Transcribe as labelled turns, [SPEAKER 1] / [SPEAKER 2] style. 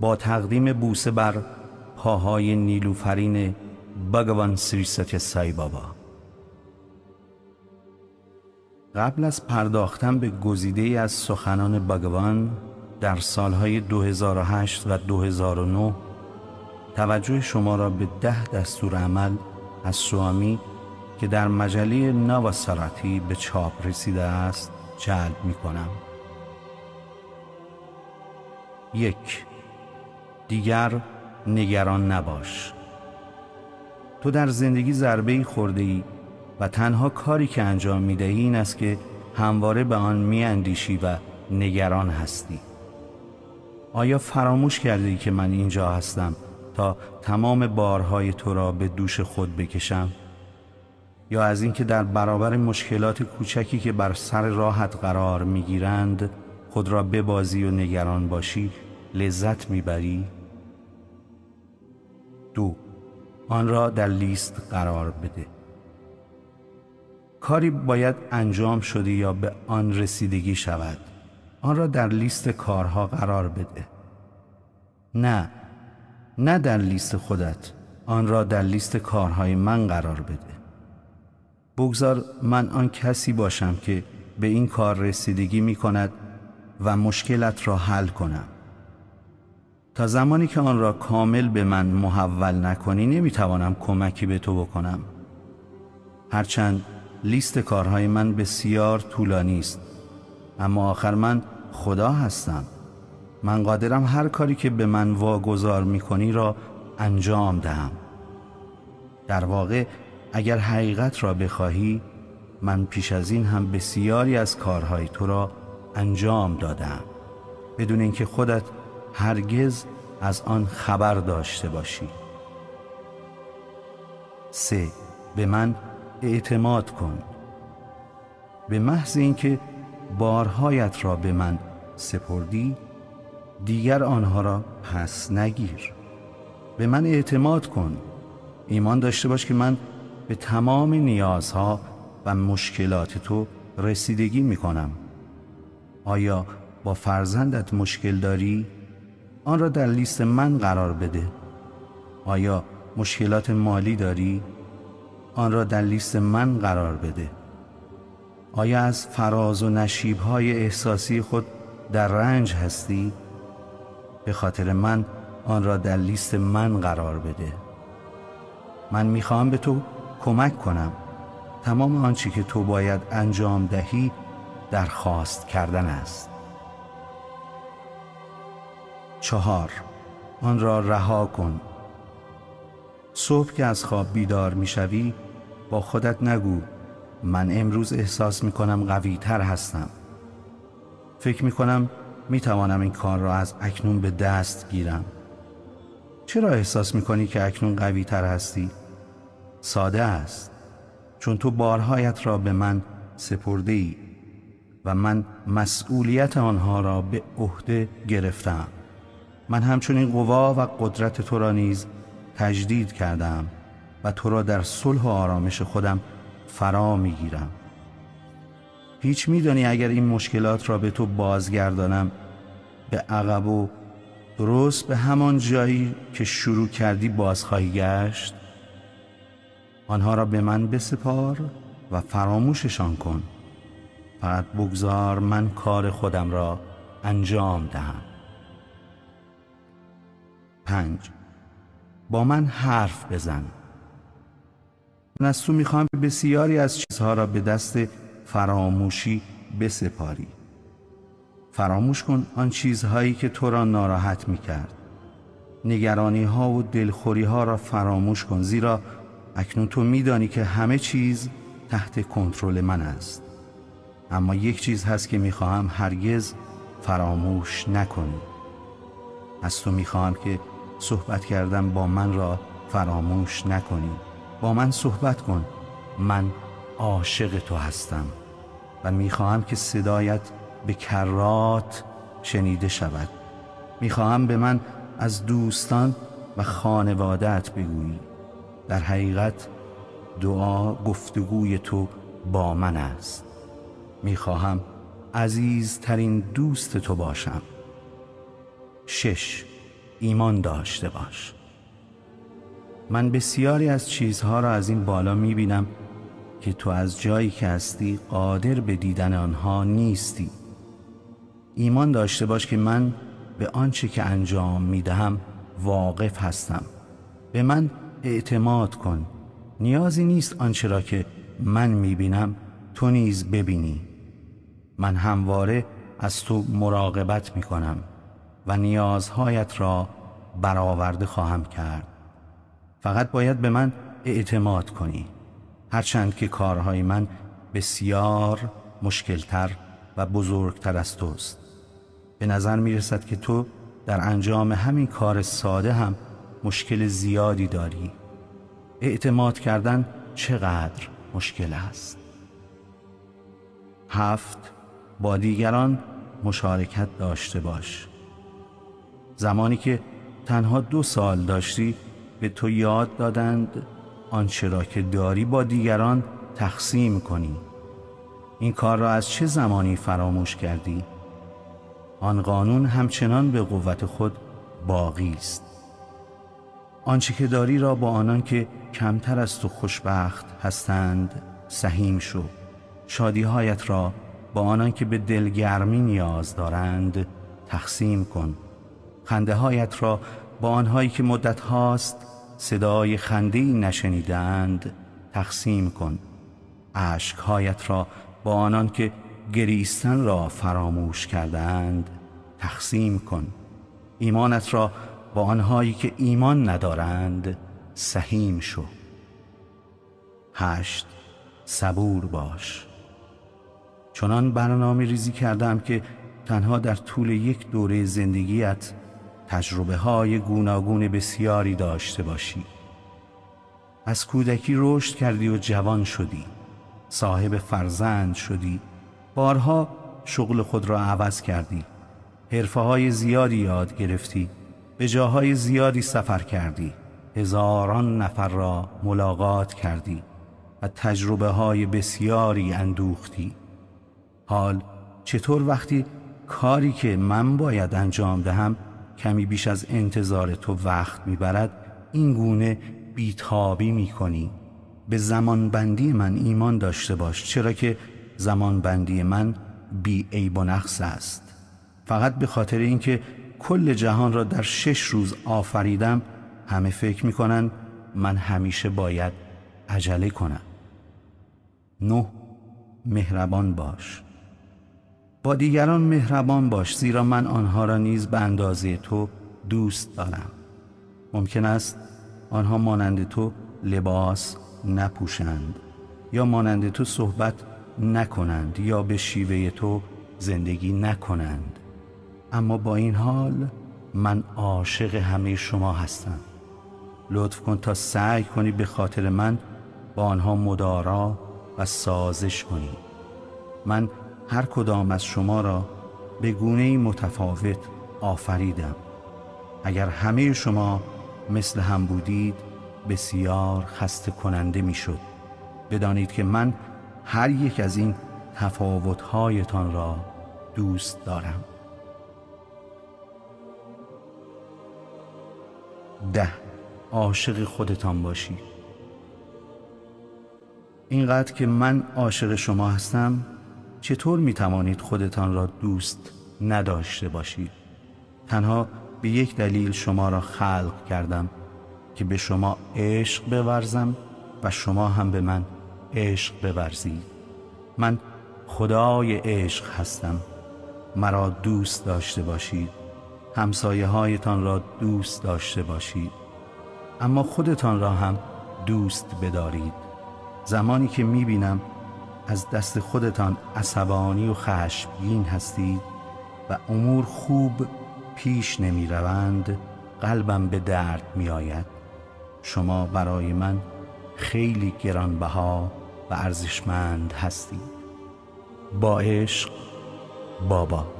[SPEAKER 1] با تقدیم بوسه بر پاهای نیلوفرین بگوان سریست سای بابا. قبل از پرداختن به گزیده از سخنان بگوان در سالهای 2008 و 2009 توجه شما را به ده دستور عمل از سوامی که در مجله نواسراتی به چاپ رسیده است جلب می کنم. یک دیگر نگران نباش. تو در زندگی ضربه خورده ای و تنها کاری که انجام می دهی این است که همواره به آن می اندیشی و نگران هستی. آیا فراموش کرده ای که من اینجا هستم تا تمام بارهای تو را به دوش خود بکشم؟ یا از اینکه در برابر مشکلات کوچکی که بر سر راحت قرار می‌گیرند خود را ببازی و نگران باشی لذت می‌بری؟ دو. آن را در لیست قرار بده. کاری باید انجام شده یا به آن رسیدگی شود آن را در لیست کارها قرار بده. نه نه در لیست خودت آن را در لیست کارهای من قرار بده. بگذار من آن کسی باشم که به این کار رسیدگی می کند و مشکلت را حل کنم. تا زمانی که آن را کامل به من محول نکنی نمی‌توانم کمکی به تو بکنم. هرچند لیست کارهای من بسیار طولانی است اما آخر من خدا هستم. من قادرم هر کاری که به من واگذار می‌کنی را انجام دهم. در واقع اگر حقیقت را بخواهی من پیش از این هم بسیاری از کارهای تو را انجام دادم. بدون اینکه خودت هرگز از آن خبر داشته باشی. سه به من اعتماد کن. به محض اینکه بارهایت را به من سپردی دیگر آنها را پس نگیر. به من اعتماد کن. ایمان داشته باش که من به تمام نیازها و مشکلات تو رسیدگی می کنم آیا با فرزندت مشکل داری؟ آن را در لیست من قرار بده. آیا مشکلات مالی داری؟ آن را در لیست من قرار بده. آیا از فراز و نشیبهای احساسی خود در رنج هستی؟ به خاطر من آن را در لیست من قرار بده. من می‌خواهم به تو کمک کنم. تمام آنچه که تو باید انجام دهی درخواست کردن است. چهار. آن را رها کن. صبح که از خواب بیدار می‌شوی با خودت نگو. من امروز احساس می کنم قوی تر هستم. فکر می کنم می توانم این کار را از اکنون به دست گیرم. چرا احساس می کنی که اکنون قوی تر هستی؟ ساده است. چون تو بارهایت را به من سپرده ای و من مسئولیت آنها را به عهده گرفتم. من همچنین قوا و قدرت تو را نیز تجدید کردم و تو را در صلح و آرامش خودم فرا می‌گیرم. هیچ میدانی اگر این مشکلات را به تو بازگردانم به عقب و درست به همان جایی که شروع کردی باز خواهی گشت؟ آنها را به من بسپار و فراموششان کن. فقط بگذار من کار خودم را انجام دهم. پنج. با من حرف بزن. من از تو می‌خوام بسیاری از چیزها را به دست فراموشی بسپاری. فراموش کن آن چیزهایی که تو را ناراحت می‌کرد. نگرانی ها و دلخوری ها را فراموش کن زیرا اکنون تو میدانی که همه چیز تحت کنترل من است. اما یک چیز هست که می‌خواهم هرگز فراموش نکنی. از تو می‌خواهم که صحبت کردن با من را فراموش نکنی. با من صحبت کن. من عاشق تو هستم و می‌خواهم که صدایت به کرات شنیده شود. می‌خواهم به من از دوستان و خانوادت بگویی. در حقیقت دعا گفتگوی تو با من است. می‌خواهم عزیزترین دوست تو باشم. شش ایمان داشته باش. من بسیاری از چیزها را از این بالا می بینم که تو از جایی که هستی قادر به دیدن آنها نیستی. ایمان داشته باش که من به آنچه که انجام می دهم واقف هستم. به من اعتماد کن. نیازی نیست آنچه را که من می بینم تو نیز ببینی. من همواره از تو مراقبت می کنم و نیازهایت را برآورده خواهم کرد. فقط باید به من اعتماد کنی هرچند که کارهای من بسیار مشکلتر و بزرگتر از توست. به نظر می رسد که تو در انجام همین کار ساده هم مشکل زیادی داری. اعتماد کردن چقدر مشکل است؟ هفت با دیگران مشارکت داشته باش. زمانی که تنها دو سال داشتی به تو یاد دادند آنچه را که داری با دیگران تقسیم کنی. این کار را از چه زمانی فراموش کردی؟ آن قانون همچنان به قوت خود باقی است. آنچه که داری را با آنان که کمتر از تو خوشبخت هستند سهیم شو. شادیهایت را با آنان که به دلگرمی نیاز دارند تقسیم کن. خنده هایت را با آنهایی که مدت هاست صدای خنده نشنیدند تقسیم کن. هایت را با آنان که گریستن را فراموش کردند تقسیم کن. ایمانت را با آنهایی که ایمان ندارند سهیم شو. هشت. صبور باش. چنان برنامه ریزی کردم که تنها در طول یک دوره زندگیت تجربه های گوناگون بسیاری داشته باشی. از کودکی رشد کردی و جوان شدی. صاحب فرزند شدی. بارها شغل خود را عوض کردی. حرفه های زیادی یاد گرفتی. به جاهای زیادی سفر کردی. هزاران نفر را ملاقات کردی و تجربه های بسیاری اندوختی. حال چطور وقتی کاری که من باید انجام دهم کمی بیش از انتظار تو وقت می‌برد این گونه بیتابی می‌کنی. به زمان بندی من ایمان داشته باش چرا که زمان بندی من بی عیب و نقص است. فقط به خاطر اینکه کل جهان را در شش روز آفریدم همه فکر می‌کنن من همیشه باید عجله کنم. نه مهربان باش. دیگران مهربان باش زیرا من آنها را نیز به اندازه تو دوست دارم. ممکن است آنها مانند تو لباس نپوشند یا مانند تو صحبت نکنند یا به شیوه تو زندگی نکنند. اما با این حال من عاشق همه شما هستم. لطف کن تا سعی کنی به خاطر من با آنها مدارا و سازش کنی. من هر کدام از شما را به گونه متفاوت آفریدم. اگر همه شما مثل هم بودید بسیار خسته کننده می‌شد. بدانید که من هر یک از این تفاوتهایتان را دوست دارم. ده. عاشق خودتان باشید. اینقدر که من عاشق شما هستم چطور می توانید خودتان را دوست نداشته باشید؟ تنها به یک دلیل شما را خلق کردم که به شما عشق بورزم و شما هم به من عشق بورزید. من خدای عشق هستم. مرا دوست داشته باشید. همسایه هایتان را دوست داشته باشید. اما خودتان را هم دوست بدارید. زمانی که می بینم از دست خودتان عصبانی و خشمگین هستید و امور خوب پیش نمی روند قلبم به درد می آید شما برای من خیلی گرانبها و ارزشمند هستید. با عشق بابا.